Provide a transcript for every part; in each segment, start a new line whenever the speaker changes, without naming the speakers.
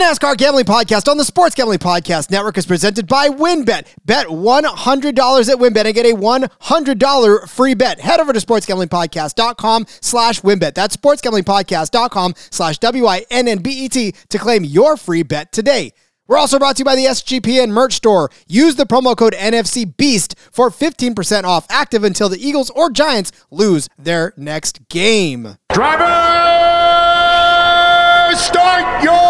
NASCAR Gambling Podcast on the Sports Gambling Podcast Network is presented by WynnBET. Bet $100 at WynnBET and get a $100 free bet. Head over to sportsgamblingpodcast.com slash WynnBET. That's sportsgamblingpodcast.com slash W-I-N-N-B-E-T to claim your free bet today. We're also brought to you by the SGPN merch store. Use the promo code NFC Beast for 15% off, active until the Eagles or Giants lose their next game.
Driver, start your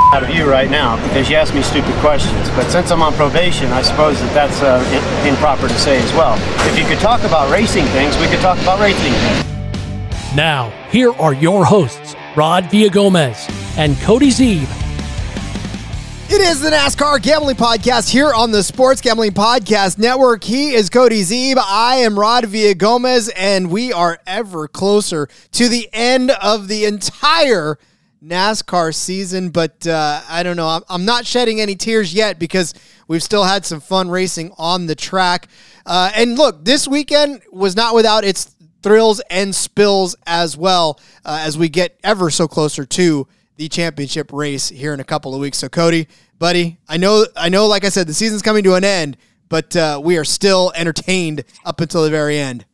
out of you right now because you ask me stupid questions. But since I'm on probation, I suppose that that's uh, in- improper to say as well. If you could talk about racing things, we could talk about racing things.
Now, here are your hosts, Rod Villagomez and Cody Zeeb.
It is the NASCAR Gambling Podcast here on the Sports Gambling Podcast Network. He is Cody Zeeb. I am Rod Villagomez, and we are ever closer to the end of the entire NASCAR season. But uh, I don't know. I'm, I'm not shedding any tears yet because we've still had some fun racing on the track. Uh, and look, this weekend was not without its thrills and spills as well uh, as we get ever so closer to the championship race here in a couple of weeks. So, Cody, buddy, I know, I know, like I said, the season's coming to an end, but uh, we are still entertained up until the very end.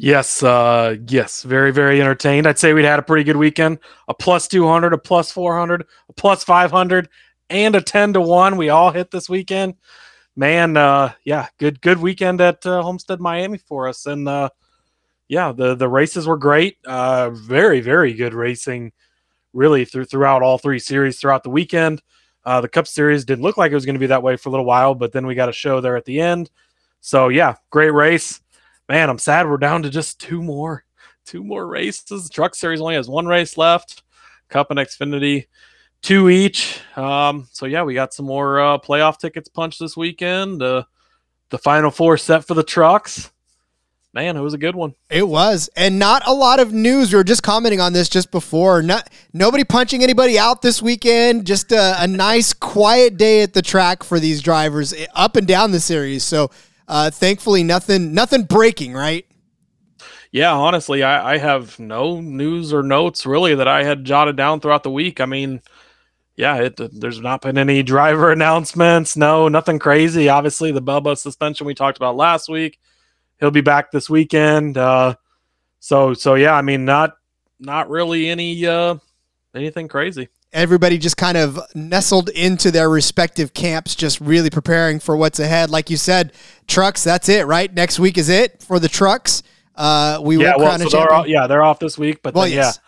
Yes, uh, yes, very, very entertained. I'd say we'd had a pretty good weekend. A plus 200, a plus 400, a plus 500, and a 10 to 1. We all hit this weekend. Man, uh, yeah, good, good weekend at uh, Homestead, Miami for us. And uh, yeah, the, the races were great. Uh, very, very good racing, really, through, throughout all three series throughout the weekend. Uh, the Cup Series didn't look like it was going to be that way for a little while, but then we got a show there at the end. So yeah, great race man, I'm sad we're down to just two more, two more races. The Truck Series only has one race left. Cup and Xfinity, two each. Um, so yeah, we got some more uh, playoff tickets punched this weekend. Uh, the final four set for the trucks. Man, it was a good one.
It was, and not a lot of news. We were just commenting on this just before. Not nobody punching anybody out this weekend. Just a, a nice, quiet day at the track for these drivers eh, up and down the series. So uh, thankfully, nothing nothing breaking, right?
Yeah, honestly, I, I have no news or notes really that I had jotted down throughout the week. I mean, yeah, it, there's not been any driver announcements. No, nothing crazy. Obviously, the Bubba suspension we talked about last week, he'll be back this weekend. Uh, so, so yeah, I mean, not not really any uh, anything crazy
everybody just kind of nestled into their respective camps, just really preparing for what's ahead. Like you said, trucks, that's it, right? Next week is it for the trucks. Uh, we
yeah, well, so they're off, yeah, they're off this week, but
well,
then,
yes.
yeah,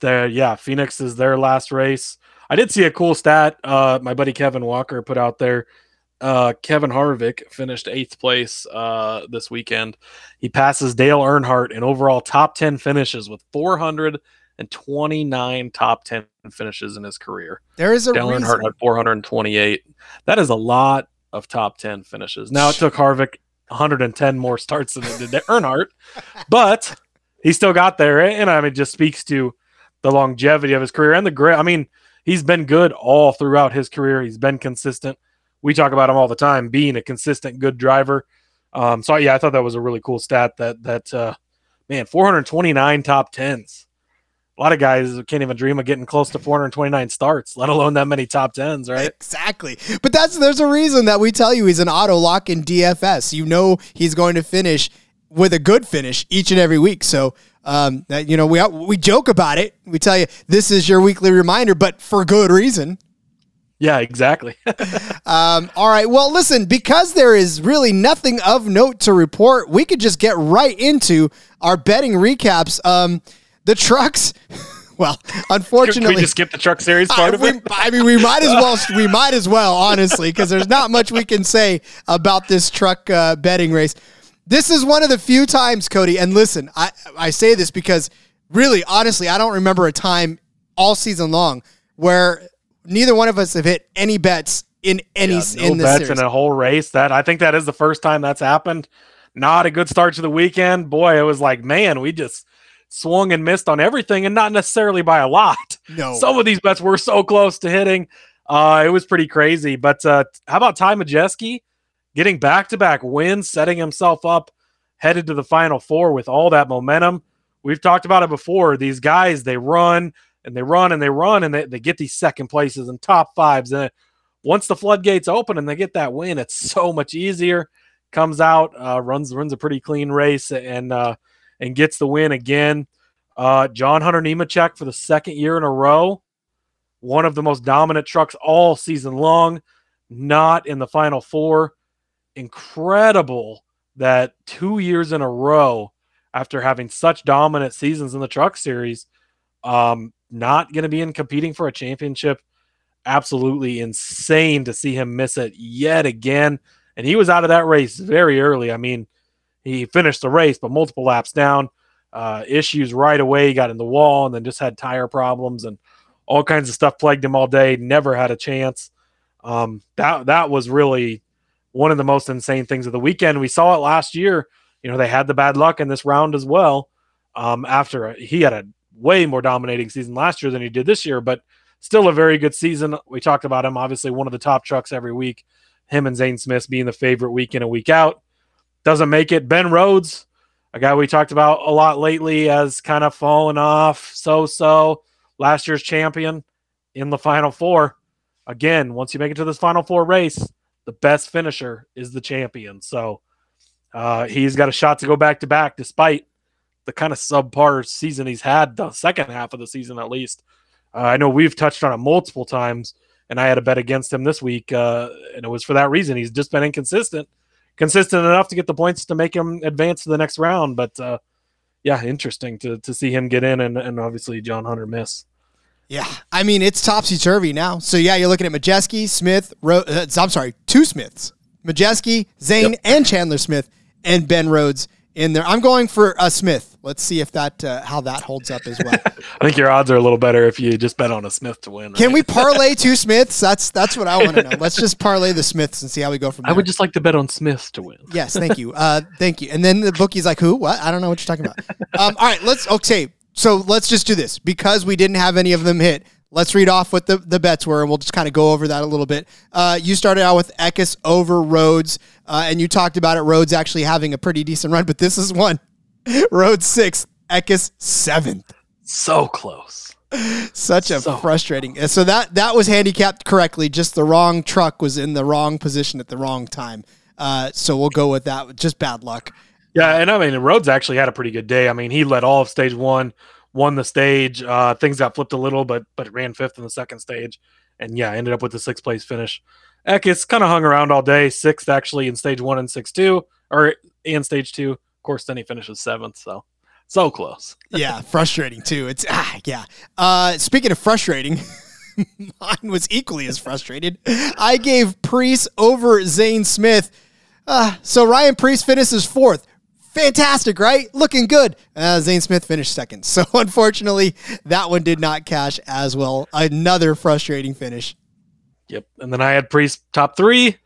they're, yeah, Phoenix is their last race. I did see a cool stat. Uh, my buddy Kevin Walker put out there. Uh, Kevin Harvick finished eighth place uh, this weekend. He passes Dale Earnhardt in overall top 10 finishes with 429 top 10 finishes in his career.
There is a
Dale
reason.
Earnhardt had 428. That is a lot of top 10 finishes. Now it took Harvick 110 more starts than it did Earnhardt, but he still got there. And I mean, it just speaks to the longevity of his career and the great. I mean, he's been good all throughout his career. He's been consistent. We talk about him all the time being a consistent, good driver. Um, so yeah, I thought that was a really cool stat. That that uh, man, 429 top tens a lot of guys can't even dream of getting close to 429 starts, let alone that many top tens, right?
Exactly. But that's there's a reason that we tell you he's an auto lock in DFS. You know he's going to finish with a good finish each and every week. So um, that you know we we joke about it. We tell you this is your weekly reminder, but for good reason.
Yeah, exactly.
um, all right. Well, listen, because there is really nothing of note to report, we could just get right into our betting recaps. Um, the trucks, Well,
Can
unfortunately,
we just skip the truck series part
I,
of
we-
it?
I mean, we might as well. We might as well, honestly, because there's not much we can say about this truck uh, betting race. This is one of the few times, Cody. And listen, I I say this because really, honestly, I don't remember a time all season long where neither one of us have hit any bets in any
Yeah, no
in this
bets
series.
in a whole race. That I think that is the first time that's happened. Not a good start to the weekend. Boy, it was like, man, we just swung and missed on everything, and not necessarily by a lot.
no,
Some of these bets were so close to hitting. Uh, it was pretty crazy. But uh, how about Ty Majeski getting back to back wins, setting himself up, headed to the final four with all that momentum? We've talked about it before. These guys, they run and they run and they run and they, they get these second places and top fives. And once the floodgates open and they get that win, it's so much easier. Comes out, uh, runs runs a pretty clean race and uh, and gets the win again. Uh, John Hunter Nemechek for the second year in a row, one of the most dominant trucks all season long, not in the final four. Incredible that two years in a row, after having such dominant seasons in the truck series, um, not going to be in competing for a championship. Absolutely insane to see him miss it yet again. And he was out of that race very early. I mean, he finished the race, but multiple laps down uh, issues right away. He got in the wall and then just had tire problems and all kinds of stuff plagued him all day. Never had a chance. Um, that that was really one of the most insane things of the weekend. We saw it last year. You know, they had the bad luck in this round as well. Um, after a, he had a way more dominating season last year than he did this year, but still a very good season. We talked about him, obviously one of the top trucks every week. Him and Zane Smith being the favorite week in and week out. Doesn't make it. Ben Rhodes, a guy we talked about a lot lately, has kind of fallen off so so. Last year's champion in the final four. Again, once you make it to this final four race, the best finisher is the champion. So uh, he's got a shot to go back to back, despite the kind of subpar season he's had the second half of the season, at least. Uh, I know we've touched on it multiple times, and I had a bet against him this week, uh, and it was for that reason. He's just been inconsistent consistent enough to get the points to make him advance to the next round. But uh, yeah, interesting to to see him get in and, and obviously John Hunter miss.
Yeah, I mean it's topsy turvy now. So yeah, you're looking at Majeski, Smith. Ro- uh, I'm sorry, two Smiths: Majeski, Zane,
Yep.
and Chandler Smith, and Ben Rhodes in there. I'm going for a Smith. Let's see if that uh, how that holds up as well.
I think your odds are a little better if you just bet on a Smith to win.
Can we parlay two Smiths? That's that's what I want to know. Let's just parlay the Smiths and see how we go from there.
I would just like to bet on Smiths to win.
Yes, thank you. Uh, thank you. And then the bookie's like, who? What? I don't know what you're talking about. Um, all right, let's okay. So let's just do this because we didn't have any of them hit. Let's read off what the, the bets were, and we'll just kind of go over that a little bit. Uh, you started out with Eckes over Rhodes, uh, and you talked about it. Rhodes actually having a pretty decent run, but this is one. Rhodes sixth, Eckes seventh.
So close.
Such a
So-
frustrating. uh, So that that was handicapped correctly. Just the wrong truck was in the wrong position at the wrong time. Uh, so we'll go with that. Just bad luck.
Yeah, and I mean Rhodes actually had a pretty good day. I mean, he led all of stage one, won the stage. Uh, things got flipped a little, but but ran fifth in the second stage, and yeah, ended up with the sixth place finish. Eckes kind of hung around all day, sixth actually in stage one and six two, or in stage two. Of course, then he finishes seventh. So so close.
yeah, frustrating too. It's ah, yeah. Uh, speaking of frustrating, mine was equally as frustrated. I gave Preece over Zane Smith. Uh, so Ryan Preece finishes fourth. Fantastic, right? Looking good. Uh, Zane Smith finished second. So unfortunately, that one did not cash as well. Another frustrating finish.
Yep. And then I had Preece top three.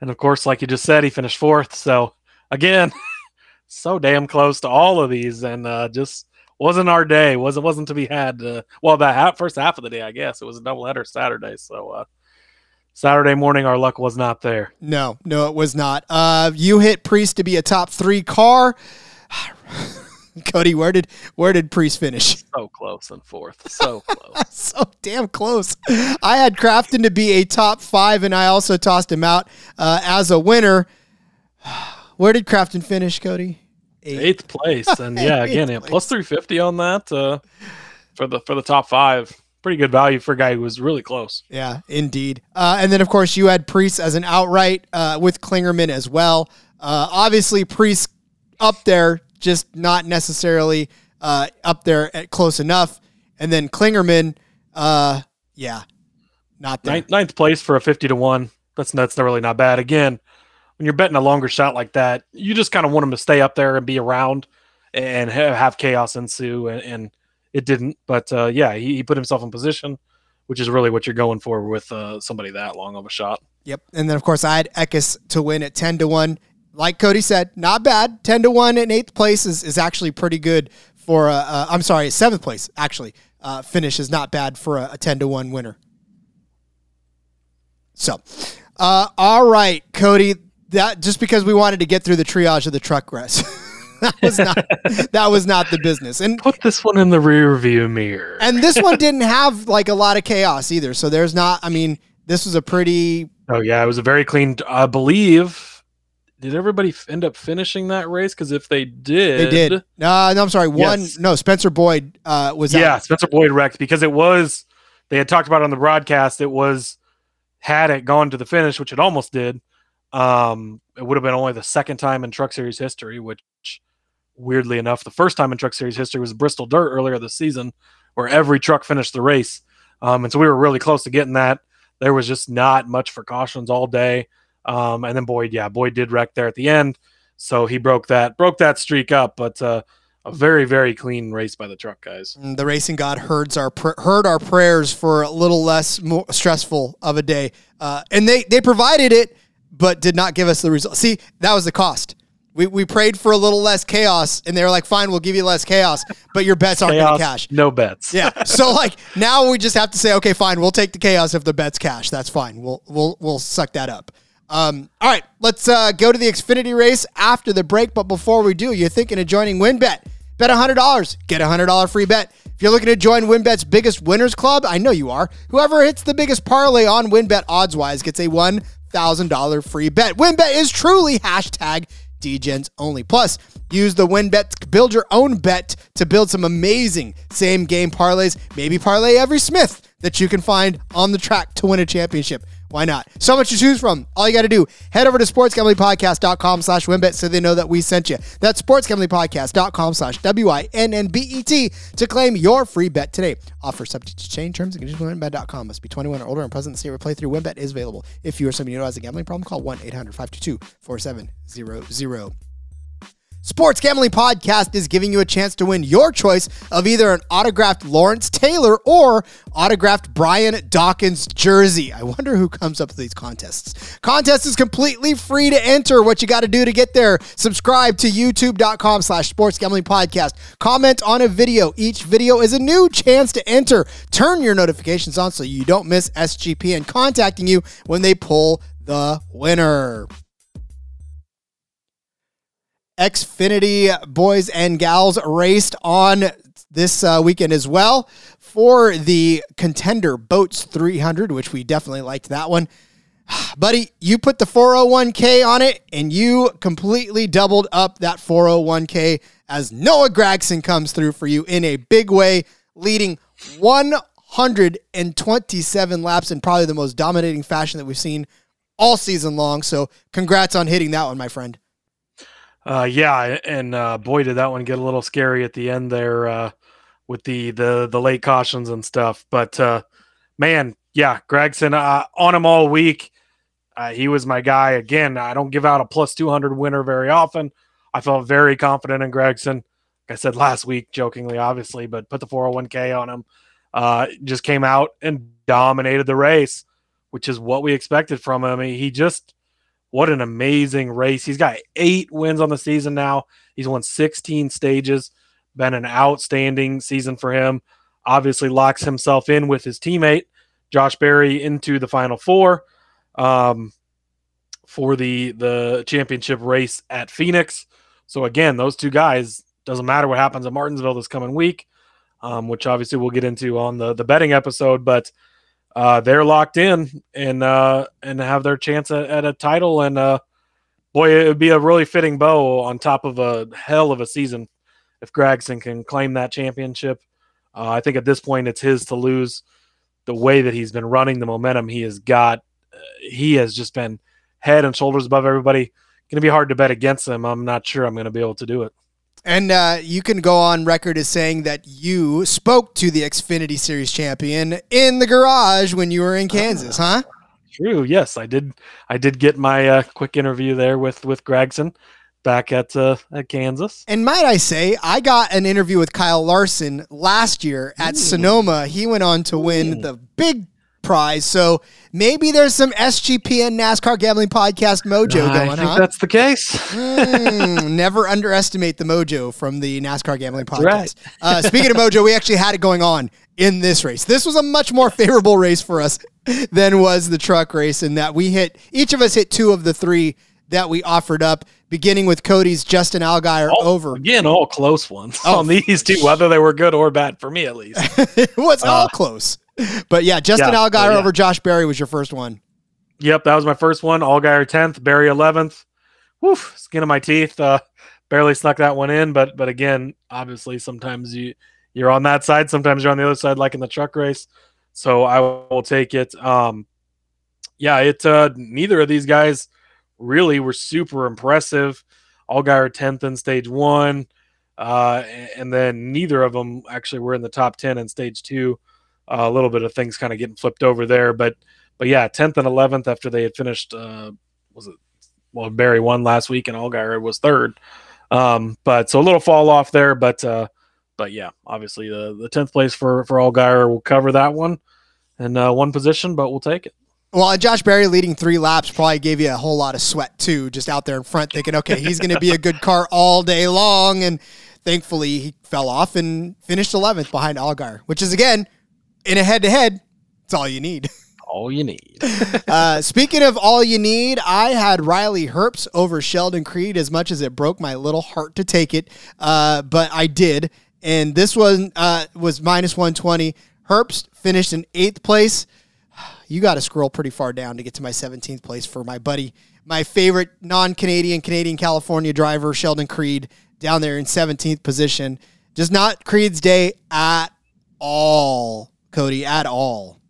And of course, like you just said, he finished fourth. So again, so damn close to all of these. And uh, just wasn't our day. Wasn't wasn't to be had. Uh, well, the half, first half of the day, I guess. It was a double header Saturday. So uh, Saturday morning, our luck was not there.
No, no, it was not. Uh, you hit Preece to be a top three car. Cody, where did where did Preece finish?
So close and fourth. So close.
so damn close. I had Crafton to be a top five, and I also tossed him out uh, as a winner. Where did Crafton finish, Cody?
Eighth place. And yeah, again, yeah, plus 350 on that uh, for the for the top five. Pretty good value for a guy who was really close.
Yeah, indeed. Uh, and then, of course, you had Preece as an outright uh, with Kligerman as well. Uh, obviously, Preece up there, just not necessarily uh, up there at close enough. And then Kligerman, uh, yeah, not there.
Ninth, ninth place for a 50 to 1. That's that's really not bad. Again, when you're betting a longer shot like that, you just kind of want them to stay up there and be around and ha- have chaos ensue. And, and it didn't. But uh, yeah, he, he put himself in position, which is really what you're going for with uh, somebody that long of a shot.
Yep. And then, of course, I had Eckes to win at 10 to 1. Like Cody said, not bad. 10 to 1 in eighth place is, is actually pretty good for a, uh, I'm sorry, seventh place, actually. Uh, finish is not bad for a, a 10 to 1 winner. So, uh, all right, Cody. That just because we wanted to get through the triage of the truck race. that was not that was not the business. And
Put this one in the rear view mirror.
and this one didn't have like a lot of chaos either. So there's not. I mean, this was a pretty.
Oh yeah, it was a very clean. I believe. Did everybody f- end up finishing that race? Because if they did,
They did. Uh, no, I'm sorry. One.
Yes.
No, Spencer Boyd uh, was.
Yeah,
out.
Spencer Boyd wrecked because it was. They had talked about it on the broadcast. It was had it gone to the finish, which it almost did. Um, it would have been only the second time in Truck Series history, which weirdly enough, the first time in Truck Series history was Bristol Dirt earlier this season, where every truck finished the race. Um, and so we were really close to getting that. There was just not much for cautions all day. Um, and then Boyd, yeah, Boyd did wreck there at the end, so he broke that broke that streak up. But uh, a very very clean race by the truck guys.
And the racing god heard our pr- heard our prayers for a little less stressful of a day, uh, and they they provided it, but did not give us the result. See, that was the cost. We, we prayed for a little less chaos, and they were like, "Fine, we'll give you less chaos, but your bets aren't going to cash."
no bets.
Yeah. So like now we just have to say, okay, fine, we'll take the chaos if the bets cash. That's fine. We'll we'll we'll suck that up. Um, all right, let's uh, go to the Xfinity race after the break. But before we do, you're thinking of joining WynnBET. Bet $100, get a $100 free bet. If you're looking to join WynnBET's biggest winners club, I know you are. Whoever hits the biggest parlay on WynnBET odds wise gets a $1,000 free bet. WynnBET is truly hashtag DGens only. Plus, use the WynnBET to build your own bet to build some amazing same game parlays. Maybe parlay every Smith that you can find on the track to win a championship. Why not? So much to choose from. All you got to do, head over to sportsgamblingpodcast.com slash wynnbet so they know that we sent you. That's sportsgamblingpodcast.com slash W-I-N-N-B-E-T to claim your free bet today. Offer subject to change terms and conditions wynnbet.com. Must be 21 or older and present in the state where playthrough wynnbet is available. If you or somebody you know has a gambling problem, call 1-800-522-4700. Sports Gambling Podcast is giving you a chance to win your choice of either an autographed Lawrence Taylor or autographed Brian Dawkins jersey. I wonder who comes up with these contests. Contest is completely free to enter. What you got to do to get there, subscribe to youtube.com slash sports gambling podcast. Comment on a video. Each video is a new chance to enter. Turn your notifications on so you don't miss SGP and contacting you when they pull the winner. Xfinity boys and gals raced on this uh, weekend as well for the contender boats 300 which we definitely liked that one. Buddy you put the 401k on it and you completely doubled up that 401k as noah Gragson comes through for you in a big way leading 127 laps in probably the most dominating fashion that we've seen all season long. So congrats on hitting that one my friend
Uh, yeah, and uh, boy, did that one get a little scary at the end there uh, with the the the late cautions and stuff. But uh, man, yeah, Gragson uh, on him all week. Uh, he was my guy again. I don't give out a plus two hundred winner very often. I felt very confident in Gragson. Like I said last week, jokingly, obviously, but put the four hundred one k on him. Uh, just came out and dominated the race, which is what we expected from him. He just what an amazing race. He's got eight wins on the season now. He's won 16 stages. Been an outstanding season for him. Obviously, locks himself in with his teammate, Josh Berry, into the final four um, for the, the championship race at Phoenix. So, again, those two guys, doesn't matter what happens at Martinsville this coming week, um, which obviously we'll get into on the, the betting episode, but uh, they're locked in and uh, and have their chance at, at a title. And uh, boy, it would be a really fitting bow on top of a hell of a season if Gragson can claim that championship. Uh, I think at this point it's his to lose. The way that he's been running, the momentum he has got, uh, he has just been head and shoulders above everybody. Going to be hard to bet against him. I'm not sure I'm going to be able to do it.
And uh, you can go on record as saying that you spoke to the Xfinity Series champion in the garage when you were in Kansas, huh?
True. Yes, I did. I did get my uh, quick interview there with with Gragson back at uh, at Kansas.
And might I say, I got an interview with Kyle Larson last year at Sonoma. He went on to win the big prize. So maybe there's some SGPN NASCAR gambling podcast mojo
I
going
think
on.
that's the case.
Mm, never underestimate the mojo from the NASCAR gambling podcast.
right.
Uh, speaking of mojo, we actually had it going on in this race. This was a much more favorable race for us than was the truck race, in that we hit each of us hit two of the three that we offered up, beginning with Cody's Justin Allgaier
All-
over.
again, all close ones
Oh.
on these two, whether they were good or bad for me at least.
it was all close. But yeah, Justin
yeah,
Allgaier
yeah.
over Josh Berry was your first one.
Yep, that was my first one. Allgaier tenth, Berry eleventh. Woof, skin of my teeth. Uh, barely snuck that one in, but but again, obviously, sometimes you you're on that side, sometimes you're on the other side, like in the truck race. So I will take it. Um, yeah, it. Uh, neither of these guys really were super impressive. Allgaier tenth in stage one, uh, and then neither of them actually were in the top ten in stage two. Uh, a little bit of things kind of getting flipped over there, but but yeah, tenth and eleventh after they had finished. Uh, was it? Well, Berry won last week, and Allgaier was third. Um, but so a little fall off there, but uh, but yeah, obviously the the tenth place for for Allgaier will cover that one, and uh, one position, but we'll take it.
Well, Josh Berry leading three laps probably gave you a whole lot of sweat too, just out there in front, thinking, okay, he's going to be a good car all day long. And thankfully, he fell off and finished 11th behind Allgaier, which is again in a head-to-head. It's all you need.
All you need.
Uh, speaking of all you need, I had Riley Herbst over Sheldon Creed as much as it broke my little heart to take it, uh, but I did. And this one uh, was minus 120. Herbst finished in eighth place. You got to scroll pretty far down to get to my 17th place for my buddy, my favorite non Canadian, Canadian California driver, Sheldon Creed, down there in 17th position. Just not Creed's day at all, Cody, at all.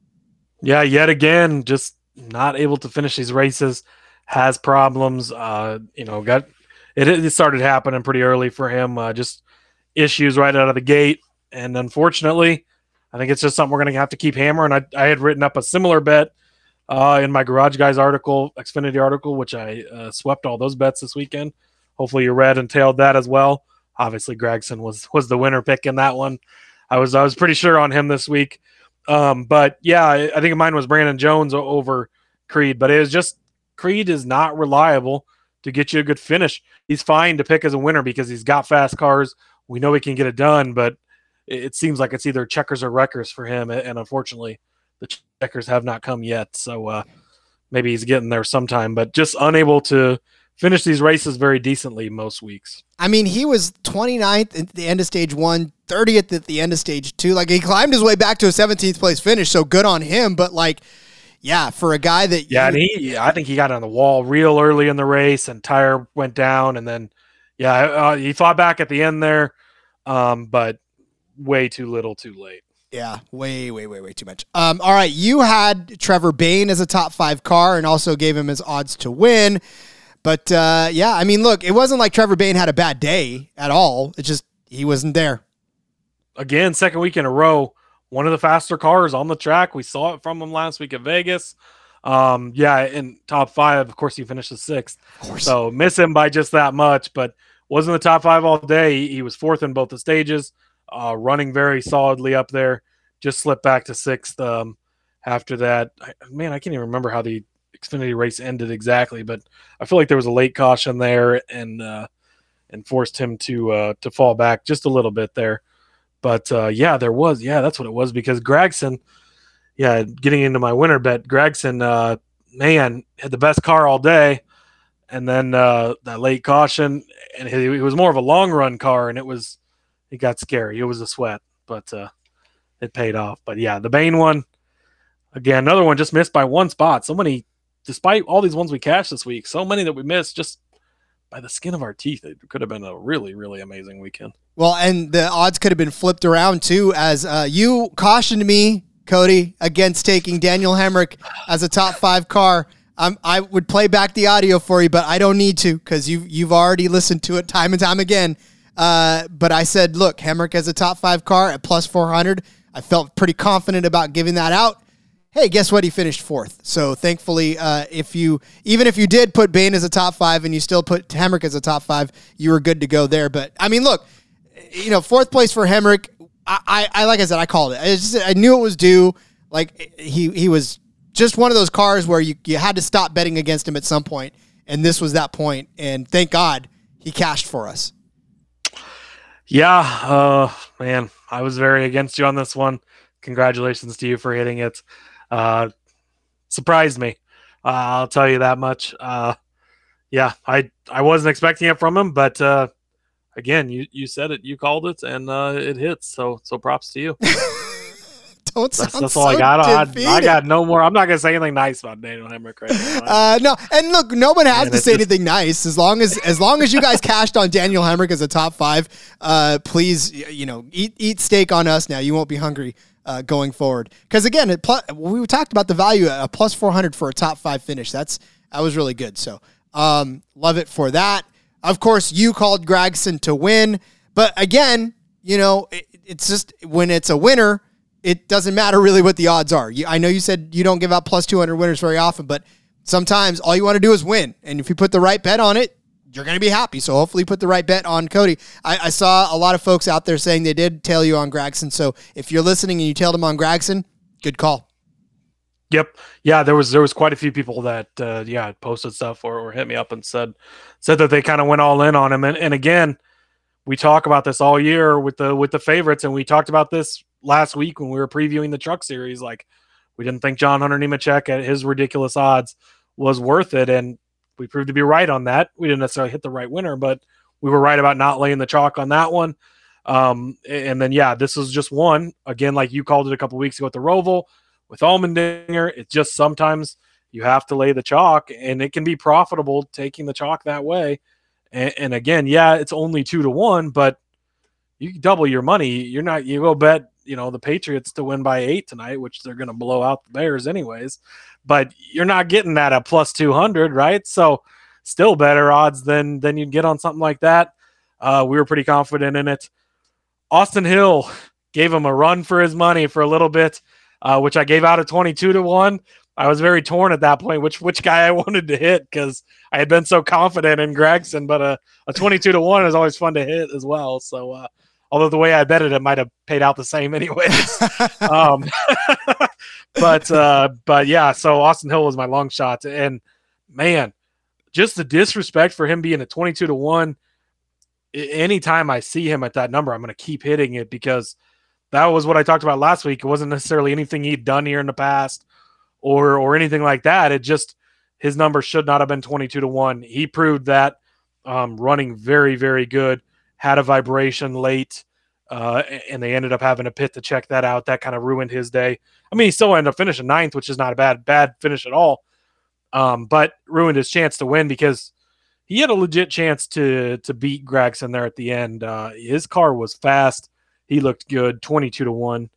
Yeah, yet again, just not able to finish these races. Has problems. Uh, you know, got it. It started happening pretty early for him. Uh, just issues right out of the gate, and unfortunately, I think it's just something we're going to have to keep hammering. I, I had written up a similar bet uh, in my Garage Guys article, Xfinity article, which I uh, swept all those bets this weekend. Hopefully, you read and tailed that as well. Obviously, Gragson was was the winner pick in that one. I was I was pretty sure on him this week. Um, but yeah, I I think mine was Brandon Jones over Creed, but it was just Creed is not reliable to get you a good finish. He's fine to pick as a winner because he's got fast cars. We know he can get it done, but it, it seems like it's either checkers or wreckers for him. And unfortunately, the checkers have not come yet. So uh, maybe he's getting there sometime, but just unable to finish these races very decently most weeks.
I mean, he was 29th at the end of stage one, 30th at the end of stage two. Like, he climbed his way back to a 17th place finish, so good on him. But, like, yeah, for a guy that.
Yeah,
you-
and he, I think he got on the wall real early in the race, and tire went down, and then, yeah, uh, he fought back at the end there, um, but way too little, too late.
Yeah, way, way, way, way too much. Um, all right, you had Trevor Bayne as a top five car and also gave him his odds to win. But uh, yeah, I mean, look, it wasn't like Trevor Bayne had a bad day at all. It's just he wasn't there.
Again, second week in a row, one of the faster cars on the track. We saw it from him last week at Vegas. Um, yeah, in top five, of course, he finished the sixth.
Of course.
So miss him by just that much, but wasn't the top five all day. He, he was fourth in both the stages, uh, running very solidly up there. Just slipped back to sixth um, after that. I, man, I can't even remember how the Xfinity race ended exactly, but I feel like there was a late caution there and uh, and forced him to uh, to fall back just a little bit there. But uh, yeah, there was. Yeah, that's what it was because Gragson. Yeah, getting into my winner bet, Gragson, uh, man, had the best car all day and then uh, that late caution, and he, it was more of a long run car, and it was it got scary. It was a sweat, but uh, it paid off. But yeah, the Bayne one again, another one just missed by one spot. So many, despite all these ones we cashed this week, so many that we missed just by the skin of our teeth. It could have been a really really amazing weekend.
Well, and the odds could have been flipped around too, as uh, you cautioned me, Cody, against taking Daniel Hemric as a top five car. Um, I would play back the audio for you, but I don't need to because you've you've already listened to it time and time again. Uh, but I said, look, Hemric as a top five car at plus 400. I felt pretty confident about giving that out. Hey, guess what? He finished fourth. So thankfully, uh, if you even if you did put Bayne as a top five and you still put Hemric as a top five, you were good to go there. But I mean, look, you know, fourth place for Hemric. I, I, I like I said, I called it. I, just, I knew it was due. Like he he was just one of those cars where you, you had to stop betting against him at some point, and this was that point. And thank God he cashed for us.
Yeah, uh, man, I was very against you on this one. Congratulations to you for hitting it. Uh, surprised me. Uh, I'll tell you that much. Uh, yeah, I I wasn't expecting it from him, but uh, again, you you said it, you called it, and uh, it hits. So so props to you.
Don't
That's,
sound
that's all
so
I got. I. I got no more. I'm not gonna say anything nice about Daniel Hemric right now.
Uh, no, and look, no one has
Man,
to say
just-
anything nice as long as as long as you guys cashed on Daniel Hemric as a top five. Uh, please, you know, eat eat steak on us now. You won't be hungry uh, going forward. Because again, it pl- we talked about the value a plus four hundred for a top five finish. That's that was really good. So um, love it for that. Of course, you called Gragson to win, but again, you know, it, it's just when it's a winner it doesn't matter really what the odds are. You, I know you said you don't give out plus 200 winners very often, but sometimes all you want to do is win. And if you put the right bet on it, you're going to be happy. So hopefully put the right bet on Cody. I, I saw a lot of folks out there saying they did tail you on Gragson. So if you're listening and you tailed him on Gragson, good call.
Yep. Yeah, there was there was quite a few people that uh, yeah posted stuff or, or hit me up and said said that they kind of went all in on him. And, and again, we talk about this all year with the with the favorites, and we talked about this last week when we were previewing the Truck Series. Like we didn't think John Hunter Nemechek at his ridiculous odds was worth it, and we proved to be right on that. We didn't necessarily hit the right winner, but we were right about not laying the chalk on that one. Um, and then yeah, this is just one again, like you called it a couple weeks ago at the Roval with Allmendinger. It's just sometimes you have to lay the chalk, and it can be profitable taking the chalk that way. And, and again, yeah, it's only two to one, but you double your money. You're not you go bet you know the Patriots to win by eight tonight, which they're going to blow out the Bears anyways. But you're not getting that at plus two hundred, right? So still better odds than than you'd get on something like that. Uh, we were pretty confident in it. Austin Hill gave him a run for his money for a little bit, uh, which I gave out at 22 to 1. I was very torn at that point, which which guy I wanted to hit because I had been so confident in Gragson, but a, a 22 to 1 is always fun to hit as well. So, uh, although the way I betted it might have paid out the same anyways. um, but, uh, but yeah, so Austin Hill was my long shot. And man, just the disrespect for him being a 22 to 1 a- anytime I see him at that number, I'm going to keep hitting it because that was what I talked about last week. It wasn't necessarily anything he'd done here in the past or or anything like that. It just his number should not have been 22 to 1. He proved that um, running very very good, had a vibration late uh, and they ended up having a pit to check that out. That kind of ruined his day. I mean, he still ended up finishing ninth, which is not a bad bad finish at all. Um, but ruined his chance to win because he had a legit chance to to beat Gragson there at the end. Uh, his car was fast. He looked good, twenty two to one.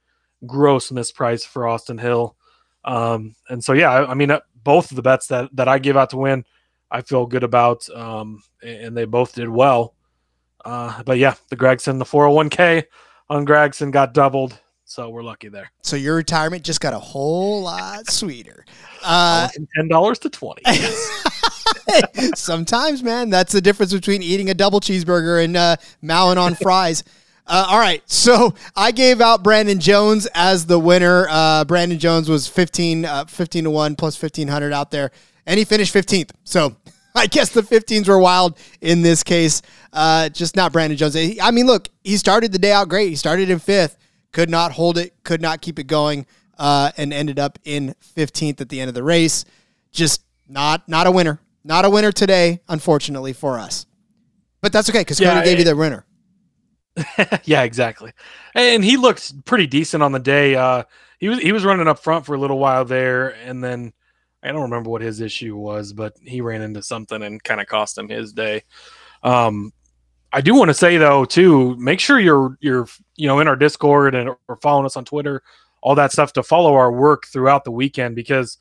Gross misprice for Austin Hill. Um, and so yeah, I, I mean, uh, both of the bets that that I give out to win, I feel good about. Um, and they both did well. Uh, but yeah, the Gragson, the four hundred one k on Gragson got doubled, so we're lucky there.
So your retirement just got a whole lot sweeter. Uh,
ten dollars to twenty.
Sometimes, man, that's the difference between eating a double cheeseburger and uh, mowing on fries. Uh, all right, so I gave out Brandon Jones as the winner. Uh, Brandon Jones was 15, uh, 15 to 1 plus 1500 out there, and he finished 15th. So I guess the 15s were wild in this case. Uh, just not Brandon Jones. I mean, look, he started the day out great. He started in fifth, could not hold it, could not keep it going, uh, and ended up in 15th at the end of the race. Just not not a winner. Not a winner today, unfortunately for us. But that's okay because
Yeah,
Cody gave you the winner.
yeah, exactly. And he looked pretty decent on the day. Uh, he was he was running up front for a little while there, and then I don't remember what his issue was, but he ran into something and kind of cost him his day. Um, I do want to say though, too, make sure you're you're you know in our Discord and or following us on Twitter, all that stuff to follow our work throughout the weekend because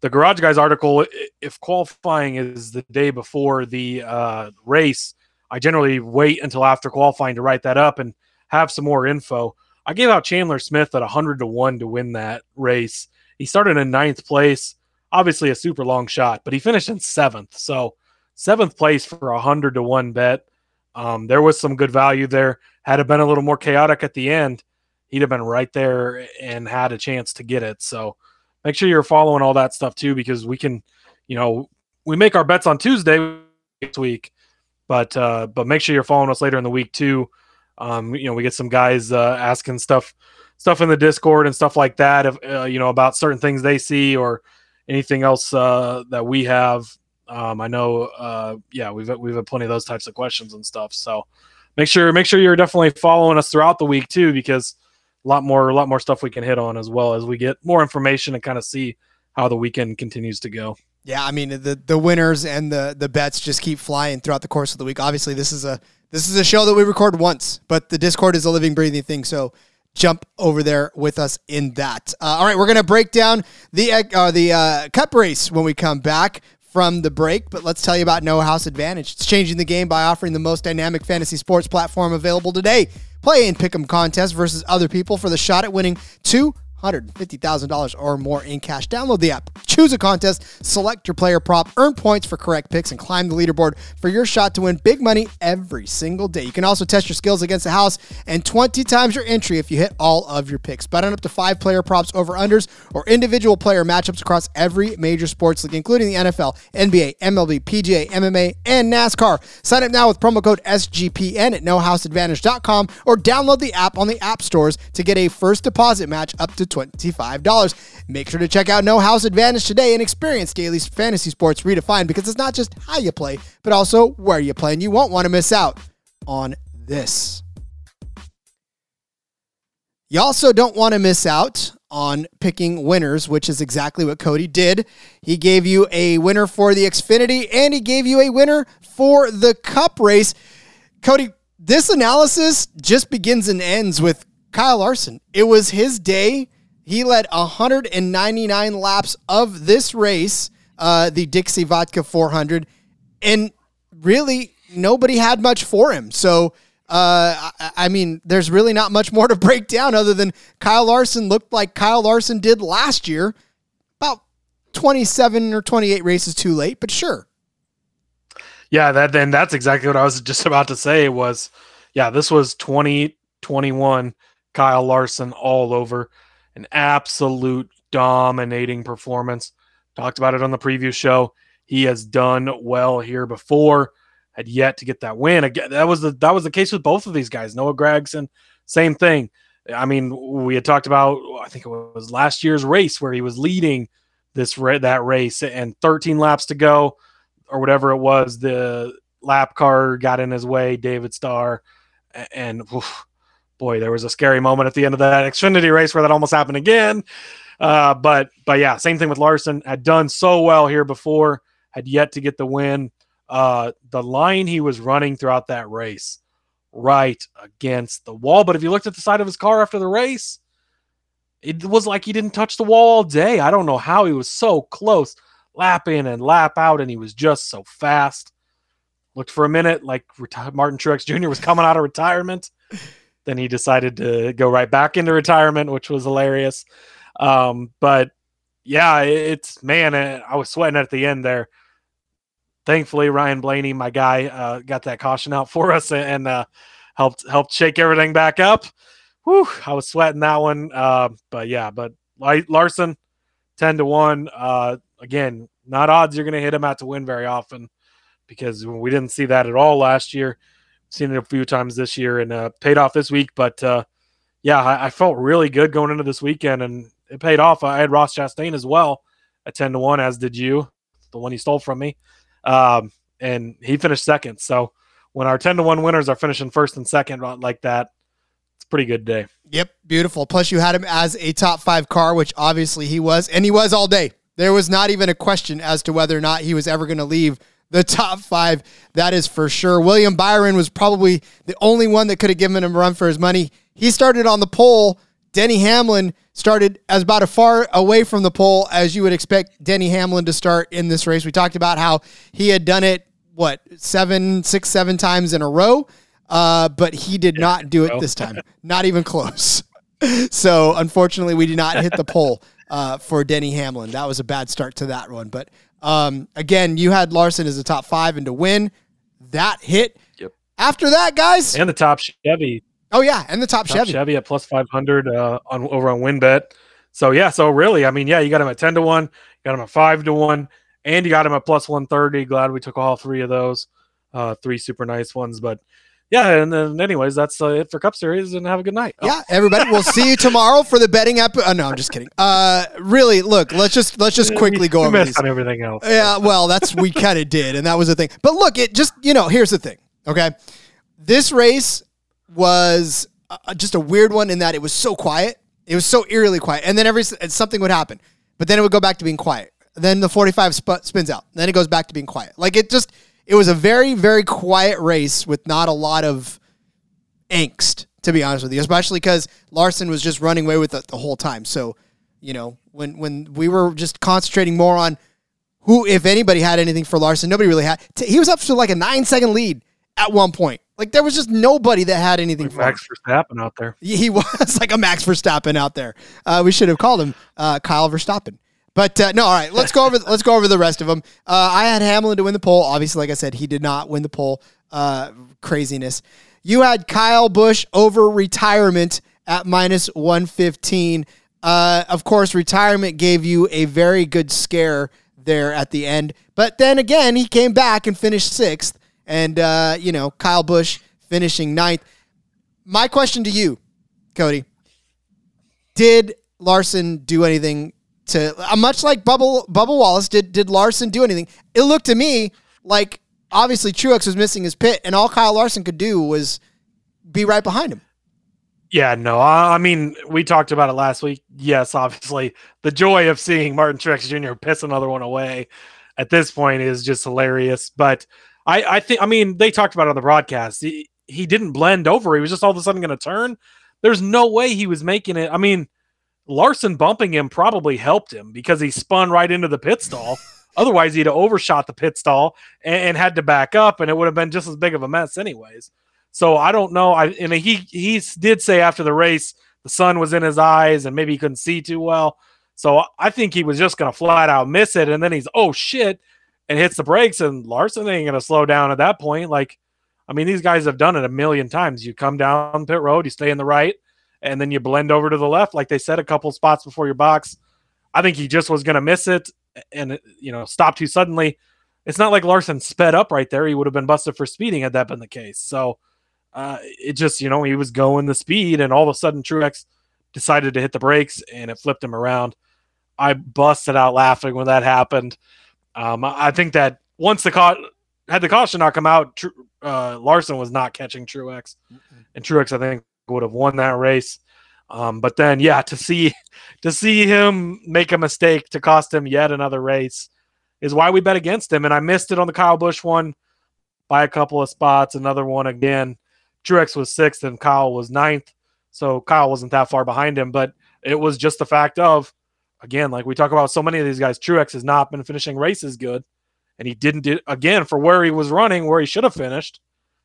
the Garage Guys article, if qualifying is the day before the uh, race, I generally wait until after qualifying to write that up and have some more info. I gave out Chandler Smith at 100 to 1 to win that race. He started in ninth place, obviously a super long shot, but he finished in seventh. So, seventh place for a 100 to 1 bet. Um, there was some good value there. Had it been a little more chaotic at the end, he'd have been right there and had a chance to get it. So, make sure you're following all that stuff too, because we can, you know, we make our bets on Tuesday next week, but uh, but make sure you're following us later in the week too. Um, you know, we get some guys uh, asking stuff stuff in the Discord and stuff like that. If uh, you know about certain things they see or anything else uh, that we have. Um, I know, uh, yeah, we've we've had plenty of those types of questions and stuff. So make sure make sure you're definitely following us throughout the week too, because a lot more a lot more stuff we can hit on as well as we get more information and kind of see how the weekend continues to go.
Yeah, I mean the the winners and the the bets just keep flying throughout the course of the week. Obviously, this is a this is a show that we record once, but the Discord is a living, breathing thing. So jump over there with us in that. Uh, all right, we're gonna break down the uh, the uh, cup race when we come back from the break, but let's tell you about No House Advantage. It's changing the game by offering the most dynamic fantasy sports platform available today. Play in pick'em contests versus other people for the shot at winning two $150,000 or more in cash. Download the app, choose a contest, select your player prop, earn points for correct picks, and climb the leaderboard for your shot to win big money every single day. You can also test your skills against the house and 20 times your entry if you hit all of your picks. Bet on up to five player props over unders or individual player matchups across every major sports league, including the NFL, NBA, MLB, PGA, MMA, and NASCAR. Sign up now with promo code SGPN at nohouseadvantage.com or download the app on the app stores to get a first deposit match up to $25. Make sure to check out No House Advantage today and experience daily fantasy sports redefined because it's not just how you play, but also where you play. And you won't want to miss out on this. You also don't want to miss out on picking winners, which is exactly what Cody did. He gave you a winner for the Xfinity and he gave you a winner for the Cup race. Cody, this analysis just begins and ends with Kyle Larson. It was his day. He led 199 laps of this race, uh, the Dixie Vodka 400, and really nobody had much for him. So, uh, I, I, mean, there's really not much more to break down other than Kyle Larson looked like Kyle Larson did last year, about 27 or 28 races too late, but sure.
Yeah, that then that's exactly what I was just about to say was, yeah, this was 2021 Kyle Larson all over an absolute dominating performance. Talked about it on the preview show. He has done well here before, had yet to get that win. Again, that was the that was the case with both of these guys. Noah Gragson, same thing. I mean, we had talked about I think it was last year's race where he was leading this that race and 13 laps to go or whatever it was. The lap car got in his way. David Starr and oof, boy, there was a scary moment at the end of that Xfinity race where that almost happened again. Uh, but but yeah, same thing with Larson. Had done so well here before, had yet to get the win. Uh, the line he was running throughout that race, right against the wall. But if you looked at the side of his car after the race, it was like he didn't touch the wall all day. I don't know how he was so close, lap in and lap out, and he was just so fast. Looked for a minute like Martin Truex Jr. was coming out of retirement. Then he decided to go right back into retirement, which was hilarious. Um, but yeah, it's man, I was sweating at the end there. Thankfully, Ryan Blaney, my guy, uh, got that caution out for us and uh, helped helped shake everything back up. Whew, I was sweating that one. Uh, but yeah, but Larson, ten to one. Uh, again, not odds you're going to hit him out to win very often because we didn't see that at all last year seen it a few times this year and uh, paid off this week. But uh, yeah, I, I, felt really good going into this weekend and it paid off. I had Ross Chastain as well at 10 to 1, as did you, the one he stole from me. Um, and he finished second. So when our 10 to 1 winners are finishing first and second like that, it's a pretty good day.
Yep, beautiful. Plus, you had him as a top five car, which obviously he was, and he was all day. There was not even a question as to whether or not he was ever going to leave the top five. That is for sure. William Byron was probably the only one that could have given him a run for his money. He started on the pole. Denny Hamlin started as about as far away from the pole as you would expect Denny Hamlin to start in this race. We talked about how he had done it what seven, six, seven times in a row. Uh, but he did not do it this time. Not even close. so unfortunately, we did not hit the pole uh, for Denny Hamlin. That was a bad start to that one. But um, again, you had Larson as a top five and to win that hit.
Yep.
After that, guys.
And the top Chevy.
Oh yeah, and the top,
Top
Chevy.
Chevy at plus 500 uh, on over on WynnBET. So yeah, so really, I mean, yeah, you got him at 10 to 1, you got him at 5 to 1, and you got him at plus 130. Glad we took all three of those. Uh, three super nice ones, but yeah, and then anyways, that's uh, it for Cup Series and have a good night. Oh,
Yeah, everybody. We'll see you tomorrow for the betting app. Oh, no, I'm just kidding. Uh, really, look, let's just let's just quickly go over these.
on everything else.
Yeah, well, that's we kind of did, and that was the thing. But look, it just you know, here's the thing. Okay, this race was uh, just a weird one in that it was so quiet. It was so eerily quiet, and then every something would happen, but then it would go back to being quiet. Then the 45 sp- spins out. Then it goes back to being quiet. Like it just, it was a very very quiet race with not a lot of angst, to be honest with you, especially because Larson was just running away with it the whole time. So, you know, when when we were just concentrating more on who, if anybody, had anything for Larson, nobody really had. T- He was up to like a nine second lead at one point. Like there was just nobody that had anything for him.
Max Verstappen out there.
He he was like a Max Verstappen out there. Uh, we should have called him uh, Kyle Verstappen. But uh, no, all right. Let's go over. let's go over the rest of them. Uh, I had Hamlin to win the pole. Obviously, like I said, he did not win the pole. Uh, craziness. You had Kyle Busch over retirement at minus one fifteen. Uh, of course, retirement gave you a very good scare there at the end. But then again, he came back and finished sixth. And uh, you know, Kyle Busch finishing ninth. My question to you, Cody. Did Larson do anything to uh, much like Bubble Bubba Wallace? Did did Larson do anything? It looked to me like obviously Truex was missing his pit, and all Kyle Larson could do was be right behind him.
Yeah, no, I I mean, we talked about it last week. Yes, obviously, the joy of seeing Martin Truex Jr. piss another one away at this point is just hilarious. But I, I think, I mean, they talked about it on the broadcast. He, he didn't blend over. He was just all of a sudden going to turn. There's no way he was making it. I mean, Larson bumping him probably helped him because he spun right into the pit stall. Otherwise, he'd have overshot the pit stall and, and had to back up, and it would have been just as big of a mess, anyways. So I don't know. I and he he did say after the race the sun was in his eyes and maybe he couldn't see too well. So I think he was just going to flat out miss it, and then he's oh shit, and hits the brakes, and Larson ain't going to slow down at that point. Like, I mean, these guys have done it a million times. You come down pit road, you stay in the right, and then you blend over to the left, like they said a couple spots before your box. I think he just was going to miss it, and you know stop too suddenly. It's not like Larson sped up right there; he would have been busted for speeding had that been the case. So uh, it just you know he was going the speed, and all of a sudden Truex decided to hit the brakes, and it flipped him around. I busted out laughing when that happened. Um, I think that once the caught had the caution not come out, Tru- uh, Larson was not catching Truex, and Truex I think would have won that race. Um, but then yeah, to see to see him make a mistake to cost him yet another race is why we bet against him. And I missed it on the Kyle Busch one by a couple of spots. Another one again. Truex was sixth and Kyle was ninth. So Kyle wasn't that far behind him, but it was just the fact of, again, like we talk about so many of these guys, Truex has not been finishing races good. And he didn't do again for where he was running, where he should have finished.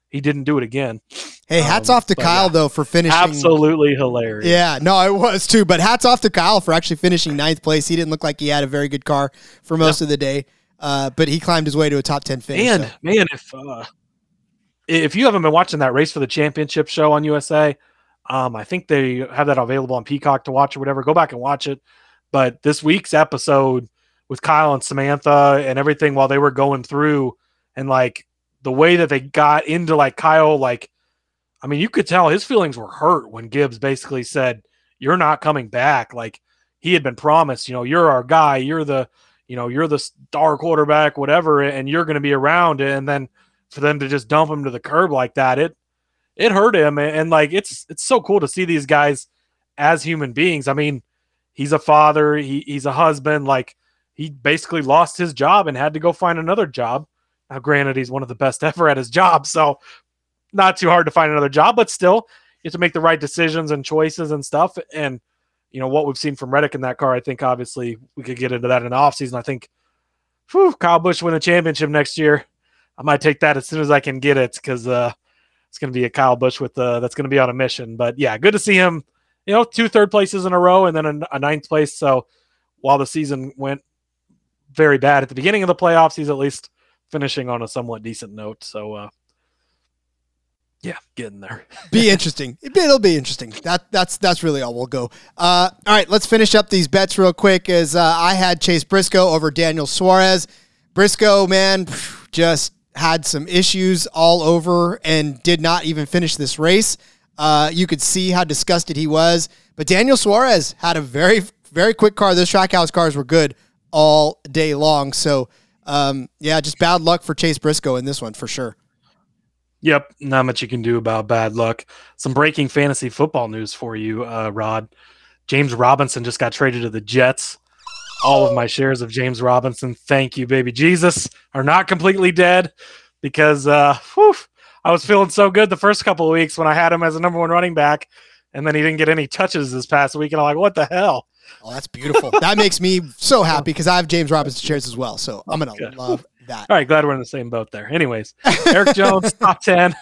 He didn't do it again.
Hey, hats
Um,
off to Kyle
yeah.
though for finishing.
Absolutely hilarious.
Yeah, no, it was too. But hats off to Kyle for actually finishing ninth place. He didn't look like he had a very good car for most of the day, uh, but he climbed his way to a top ten finish.
And
so.
man, if uh, if you haven't been watching that race for the championship show on USA, um, I think they have that available on Peacock to watch or whatever. Go back and watch it. But this week's episode with Kyle and Samantha and everything while they were going through and like the way that they got into like Kyle, like I mean, you could tell his feelings were hurt when Gibbs basically said, You're not coming back. Like he had been promised, you know, you're our guy, you're the you know, you're the star quarterback, whatever, and you're gonna be around. And then for them to just dump him to the curb like that, it it hurt him. And, and like it's it's so cool to see these guys as human beings. I mean, he's a father, he, he's a husband, like he basically lost his job and had to go find another job. Now, granted, he's one of the best ever at his job, so not too hard to find another job, but still, you have to make the right decisions and choices and stuff. And you know what we've seen from Reddick in that car, I think obviously we could get into that in the offseason. I think whew, Kyle Busch win the championship next year. I might take that as soon as I can get it because uh, it's going to be a Kyle Busch with uh, that's going to be on a mission. But yeah, good to see him. You know, two third places in a row and then a, a ninth place. So while the season went very bad at the beginning of the playoffs, he's at least finishing on a somewhat decent note. So uh, yeah, getting there.
be interesting. It'll be interesting. That that's that's really all we'll go. Uh, all right, let's finish up these bets real quick. As uh, I had Chase Briscoe over Daniel Suarez. Briscoe, man, just had some issues all over and did not even finish this race. Uh, you could see how disgusted he was. But Daniel Suarez had a very very quick car. Those trackhouse cars were good all day long. So um, yeah, just bad luck for Chase Briscoe in this one for sure.
Yep, not much you can do about bad luck. Some breaking fantasy football news for you, uh, Rod. James Robinson just got traded to the Jets. All of my shares of James Robinson, thank you, baby Jesus, are not completely dead because uh, whew, I was feeling so good the first couple of weeks when I had him as a number one running back, and then he didn't get any touches this past week, and I'm like, what the hell?
Oh, that's beautiful. that makes me so happy because I have James Robinson shares as well. So I'm gonna Good. love that.
All right, glad we're in the same boat there. Anyways, Eric Jones, top 10,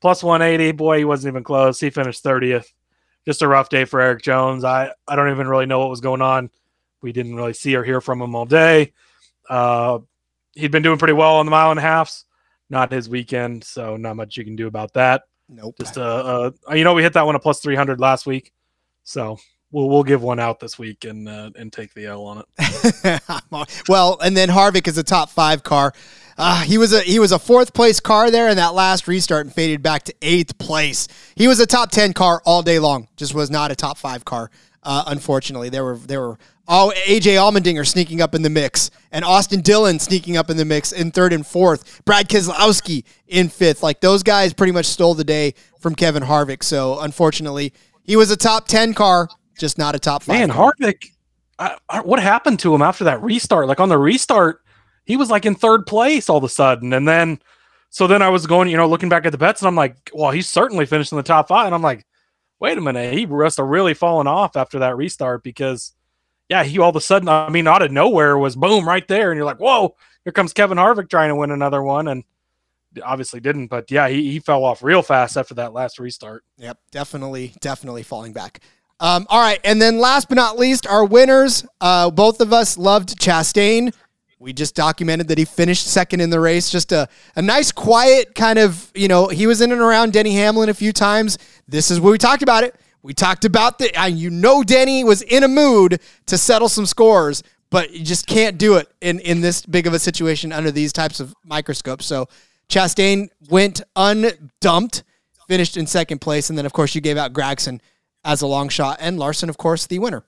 plus 180. Boy, he wasn't even close. He finished 30th. Just a rough day for Eric Jones. I, I don't even really know what was going on. We didn't really see or hear from him all day. Uh, he'd been doing pretty well on the mile and a halfs. Not his weekend, so not much you can do about that.
Nope.
Just uh, uh you know, we hit that one at plus 300 last week. So we'll we'll give one out this week and uh, and take the L on
it. well, and then Harvick is a top five car. Uh, he was a he was a fourth place car there in that last restart and faded back to eighth place. He was a top ten car all day long. Just was not a top five car. Uh, unfortunately, there were there were all AJ Allmendinger sneaking up in the mix, and Austin Dillon sneaking up in the mix in third and fourth. Brad Keselowski in fifth. Like those guys pretty much stole the day from Kevin Harvick. So unfortunately, he was a top ten car just not a top five.
Man, Harvick, I, I, what happened to him after that restart? Like on the restart, he was like in third place all of a sudden, and then so then I was going, you know, looking back at the bets, and I'm like, well, he's certainly finished in the top five, and I'm like, wait a minute, he must have really fallen off after that restart because, yeah, he all of a sudden, I mean, out of nowhere was boom right there, and you're like, whoa, here comes Kevin Harvick trying to win another one, and obviously didn't, but yeah, he, he fell off real fast after that last restart.
Yep, definitely, definitely falling back. Um, all right, and then last but not least, our winners. Uh, both of us loved Chastain. We just documented that he finished second in the race. Just a, a nice, quiet kind of, you know, he was in and around Denny Hamlin a few times. This is where we talked about it. We talked about the, uh, you know, Denny was in a mood to settle some scores, but you just can't do it in, in this big of a situation under these types of microscopes. So Chastain went undumped, finished in second place. And then, of course, you gave out Gragson as a long shot, and Larson, of course, the winner.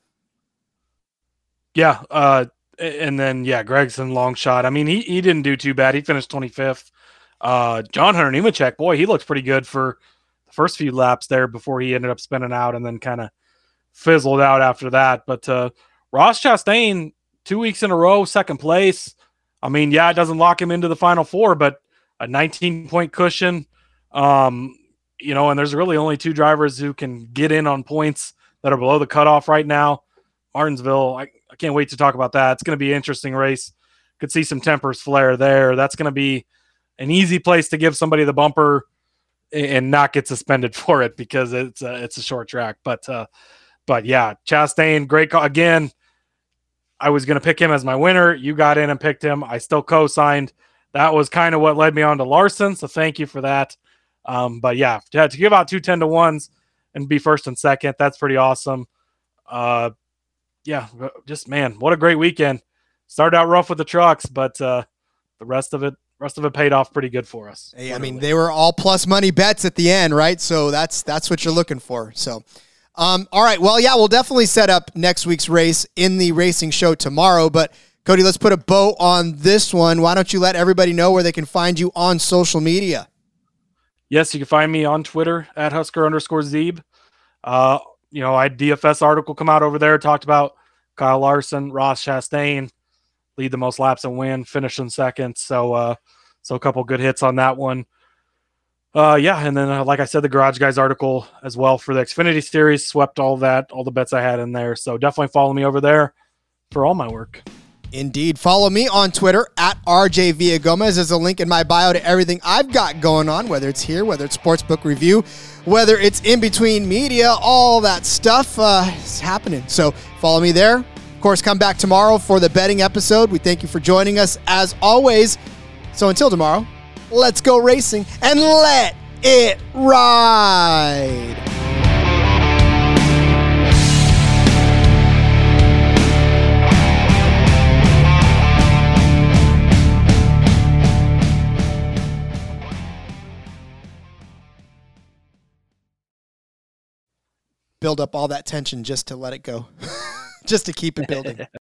Yeah, uh, and then yeah, Gragson long shot. I mean, he he didn't do too bad. He finished 25th. Uh, John Hunter Nemechek, boy, he looks pretty good for the first few laps there before he ended up spinning out and then kind of fizzled out after that. But uh, Ross Chastain, two weeks in a row, second place. I mean, yeah, it doesn't lock him into the final four, but a 19 point cushion. Um, you know, and there's really only two drivers who can get in on points that are below the cutoff right now. Martinsville, I, I can't wait to talk about that. It's going to be an interesting race. Could see some tempers flare there. That's going to be an easy place to give somebody the bumper and not get suspended for it because it's a, it's a short track. But uh, but yeah, Chastain, great call again. I was going to pick him as my winner. You got in and picked him. I still co-signed. That was kind of what led me on to Larson. So thank you for that. Um, but yeah, to, to, give out two 10 to ones and be first and second, that's pretty awesome. Uh, yeah, just man, what a great weekend. Started out rough with the trucks, but uh, the rest of it, rest of it paid off pretty good for us.
Hey, I mean, they were all plus money bets at the end, right? So that's that's what you're looking for. So. Um, all right. Well, yeah, we'll definitely set up next week's race in the racing show tomorrow. But Cody, let's put a bow on this one. Why don't you let everybody know where they can find you on social media?
Yes, you can find me on Twitter at Husker underscore Zeeb. Uh, you know, I DFS article come out over there, talked about Kyle Larson, Ross Chastain, lead the most laps and win, finish in second. So, uh, so a couple good hits on that one. Uh, yeah, and then uh, like I said, the Garage Guys article as well for the Xfinity Series swept all that, all the bets I had in there. So definitely follow me over there for all my work.
Indeed. Follow me on Twitter at RJ Gomez. There's a link in my bio to everything I've got going on, whether it's here, whether it's Sportsbook Review, whether it's in between media, all that stuff uh, is happening. So follow me there. Of course, come back tomorrow for the betting episode. We thank you for joining us as always. So until tomorrow, let's go racing and let it ride. Build up all that tension just to let it go, just to keep it building.